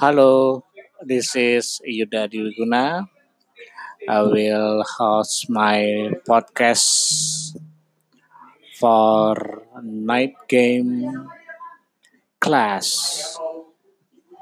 Hello, this is Yuda Diwiguna. I will host my podcast for night game class.